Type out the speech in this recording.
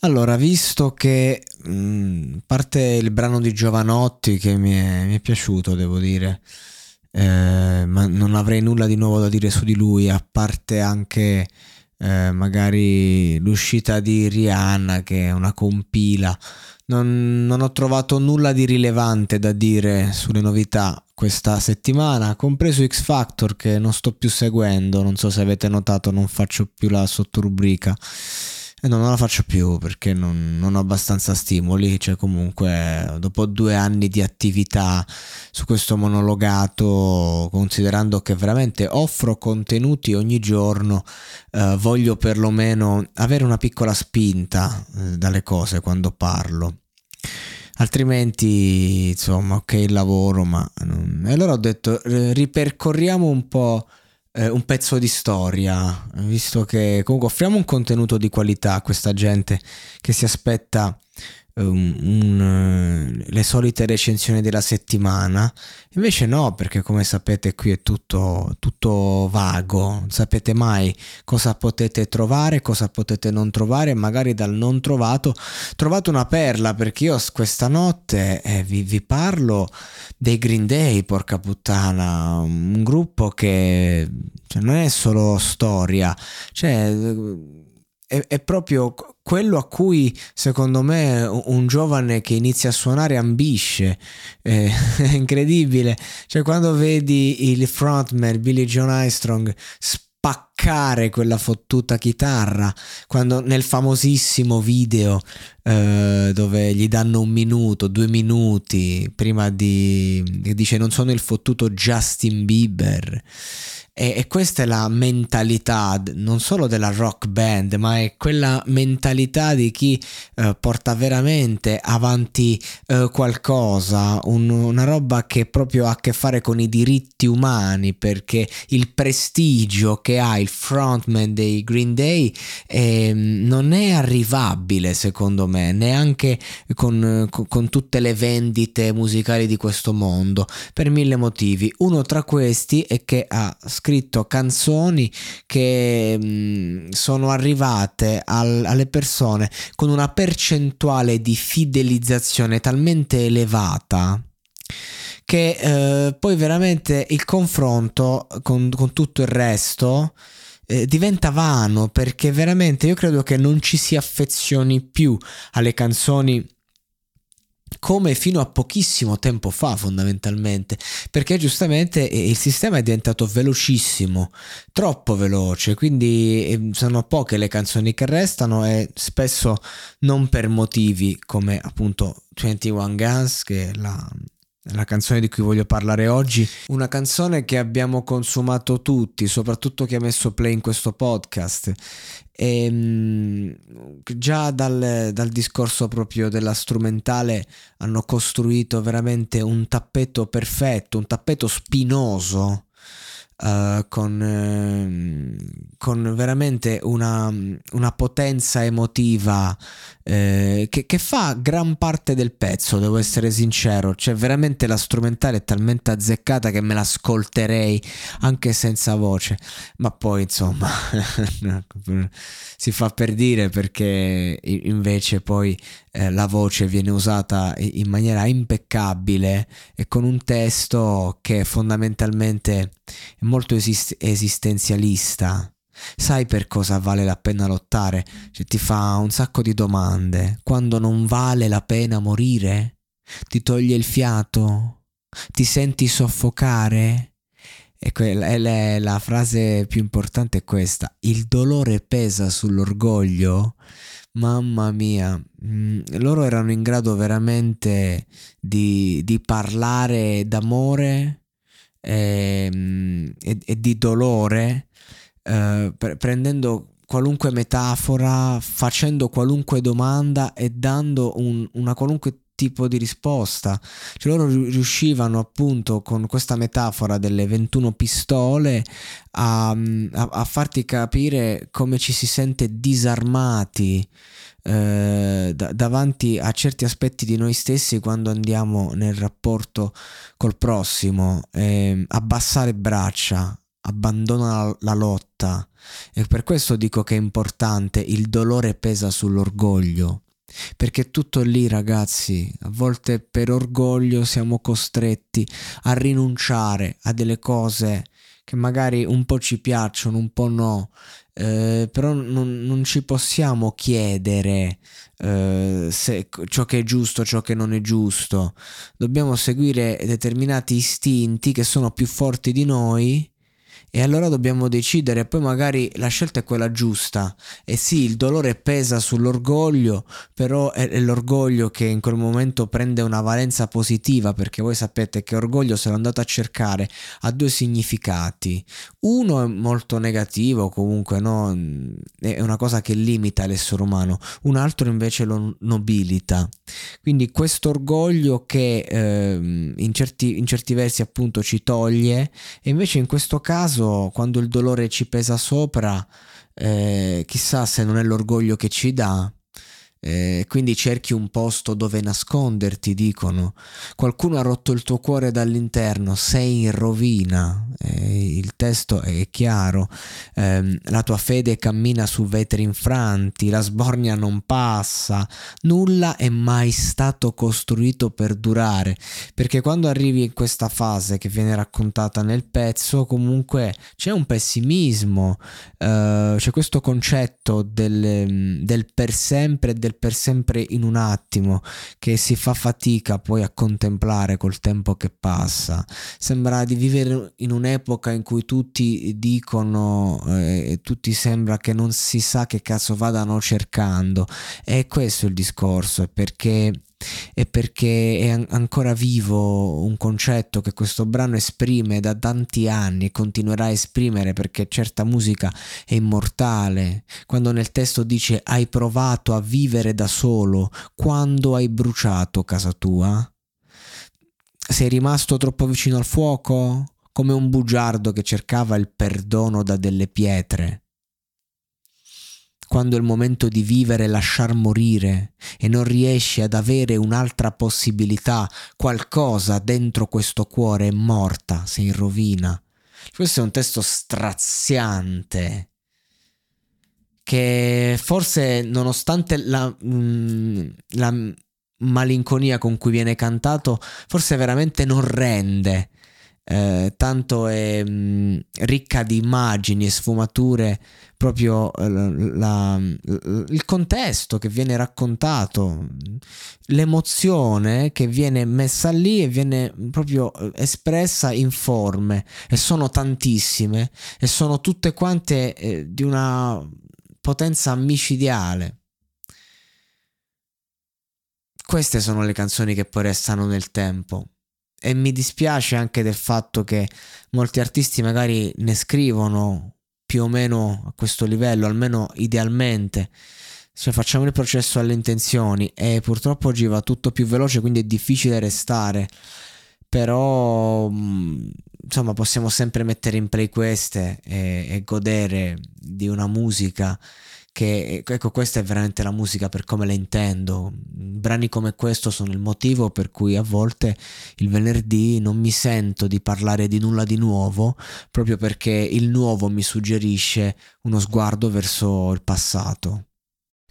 Allora, visto che mh, parte il brano di Giovanotti che mi è, mi è piaciuto, devo dire, eh, ma non avrei nulla di nuovo da dire su di lui, a parte anche eh, magari l'uscita di Rihanna che è una compila. Non, non, ho trovato nulla di rilevante da dire sulle novità questa settimana, compreso X Factor che non sto più seguendo, non so se avete notato, non faccio più la sottorubrica. E no, non la faccio più perché non, non, ho abbastanza stimoli, cioè comunque dopo due anni di attività su questo monologato, considerando che veramente offro contenuti ogni giorno, eh, voglio perlomeno avere una piccola spinta eh, dalle cose quando parlo. Altrimenti, insomma, ok il lavoro, ma... E allora ho detto, ripercorriamo un po' eh, un pezzo di storia, visto che comunque offriamo un contenuto di qualità a questa gente che si aspetta um, un, le solite recensioni della settimana. Invece no, perché come sapete qui è tutto, tutto vago, non sapete mai cosa potete trovare, cosa potete non trovare, magari dal non trovato trovate una perla, perché io questa notte eh, vi, vi parlo dei Green Day, porca puttana, un gruppo che cioè, non è solo storia, cioè è, è, proprio quello a cui secondo me un giovane che inizia a suonare ambisce. Eh, è incredibile. Cioè, quando vedi il frontman Billy John Armstrong spaccare quella fottuta chitarra, quando nel famosissimo video eh, dove gli danno un minuto, due minuti prima di. dice non sono il fottuto Justin Bieber. E, e, questa è la mentalità non solo della rock band, ma è quella mentalità di chi eh, porta veramente avanti eh, qualcosa, un, una roba che proprio ha a che fare con i diritti umani, perché il prestigio che ha il frontman dei Green Day eh, non è arrivabile secondo me, neanche con, con, tutte le vendite musicali di questo mondo, per mille motivi. Uno tra questi è che ha scritto scritto canzoni che mh, mm, sono arrivate al, alle persone con una percentuale di fidelizzazione talmente elevata che eh, poi veramente il confronto con, con tutto il resto eh, diventa vano perché veramente io credo che non ci si affezioni più alle canzoni come fino a pochissimo tempo fa fondamentalmente perché giustamente eh, il sistema è diventato velocissimo troppo veloce quindi ehm, sono poche le canzoni che restano e spesso non per motivi come appunto 21 Guns che è la la canzone di cui voglio parlare oggi, una canzone che abbiamo consumato tutti, soprattutto chi ha messo play in questo podcast. E, ehm, già dal, dal discorso proprio della strumentale hanno costruito veramente un tappeto perfetto, un tappeto spinoso uh, con, uh, con, veramente una, una potenza emotiva uh, che, che, fa gran parte del pezzo, devo essere sincero. Cioè, veramente la strumentale è talmente azzeccata che me l'ascolterei anche senza voce. Ma poi, insomma, si fa per dire perché invece poi eh, la voce viene usata in maniera impeccabile e con un testo che fondamentalmente è molto esist- esistenzialista. Sai per cosa vale la pena lottare? Cioè, ti fa un sacco di domande. Quando non vale la pena morire? Ti toglie il fiato? Ti senti soffocare? E la, la frase più importante è questa. Il dolore pesa sull'orgoglio. Mamma mia, loro erano in grado veramente di, di parlare d'amore e, ehm, e, e di dolore, eh, pre- prendendo qualunque metafora, facendo qualunque domanda e dando un, una qualunque tipo di risposta. Cioè loro riuscivano appunto con questa metafora delle 21 pistole a, a, a farti capire come ci si sente disarmati eh, da, davanti a certi aspetti di noi stessi quando andiamo nel rapporto col prossimo, eh, abbassare braccia, abbandona la, la lotta. E per questo dico che è importante, il dolore pesa sull'orgoglio. Perché tutto lì, ragazzi, a volte per orgoglio siamo costretti a rinunciare a delle cose che magari un po' ci piacciono, un po' no, eh, però non, non, ci possiamo chiedere eh, se, ciò che è giusto, ciò che non è giusto. Dobbiamo seguire determinati istinti che sono più forti di noi e allora dobbiamo decidere, poi magari la scelta è quella giusta. E sì, il dolore pesa sull'orgoglio, però è, l'orgoglio che in quel momento prende una valenza positiva, perché voi sapete che orgoglio, se lo andate a cercare, ha due significati. Uno è molto negativo, comunque, no? è una cosa che limita l'essere umano, un altro invece lo nobilita. Quindi questo orgoglio che eh, in, certi, in certi versi appunto ci toglie, e invece in questo caso caso, quando il dolore ci pesa sopra, eh, chissà se non è l'orgoglio che ci dà, eh, quindi cerchi un posto dove nasconderti, dicono. Qualcuno ha rotto il tuo cuore dall'interno, sei in rovina. Eh, il testo è chiaro. Eh, la tua fede cammina su vetri infranti, la sbornia non passa. Nulla è mai stato costruito per durare. Perché quando arrivi in questa fase che viene raccontata nel pezzo, comunque c'è un pessimismo, eh, c'è questo concetto del, del per sempre del del per sempre in un attimo che si fa fatica poi a contemplare col tempo che passa. Sembra di vivere in un'epoca in cui tutti dicono, eh, tutti sembra che non si sa che cazzo vadano cercando. E questo è il discorso, perché e perché è ancora vivo un concetto che questo brano esprime da tanti anni e continuerà a esprimere perché certa musica è immortale. Quando nel testo dice hai provato a vivere da solo quando hai bruciato casa tua? Sei rimasto troppo vicino al fuoco? Come un bugiardo che cercava il perdono da delle pietre quando è il momento di vivere e lasciar morire e non riesci ad avere un'altra possibilità, qualcosa dentro questo cuore è morta, sei in rovina. Questo è un testo straziante che forse nonostante la, mm, la malinconia con cui viene cantato, forse veramente non rende. Eh, tanto è mh, mm, ricca di immagini e sfumature proprio eh, la, il contesto che viene raccontato, l'emozione che viene messa lì e viene proprio eh, espressa in forme e sono tantissime e sono tutte quante eh, di una potenza micidiale. Queste sono le canzoni che poi restano nel tempo e mi dispiace anche del fatto che molti artisti magari ne scrivono più o meno a questo livello, almeno idealmente. Cioè facciamo il processo alle intenzioni e purtroppo oggi va tutto più veloce, quindi è difficile restare. però mm, insomma possiamo sempre mettere in play queste e, e godere di una musica che ecco questa è veramente la musica per come la intendo. Brani come questo sono il motivo per cui a volte il venerdì non mi sento di parlare di nulla di nuovo proprio perché il nuovo mi suggerisce uno sguardo verso il passato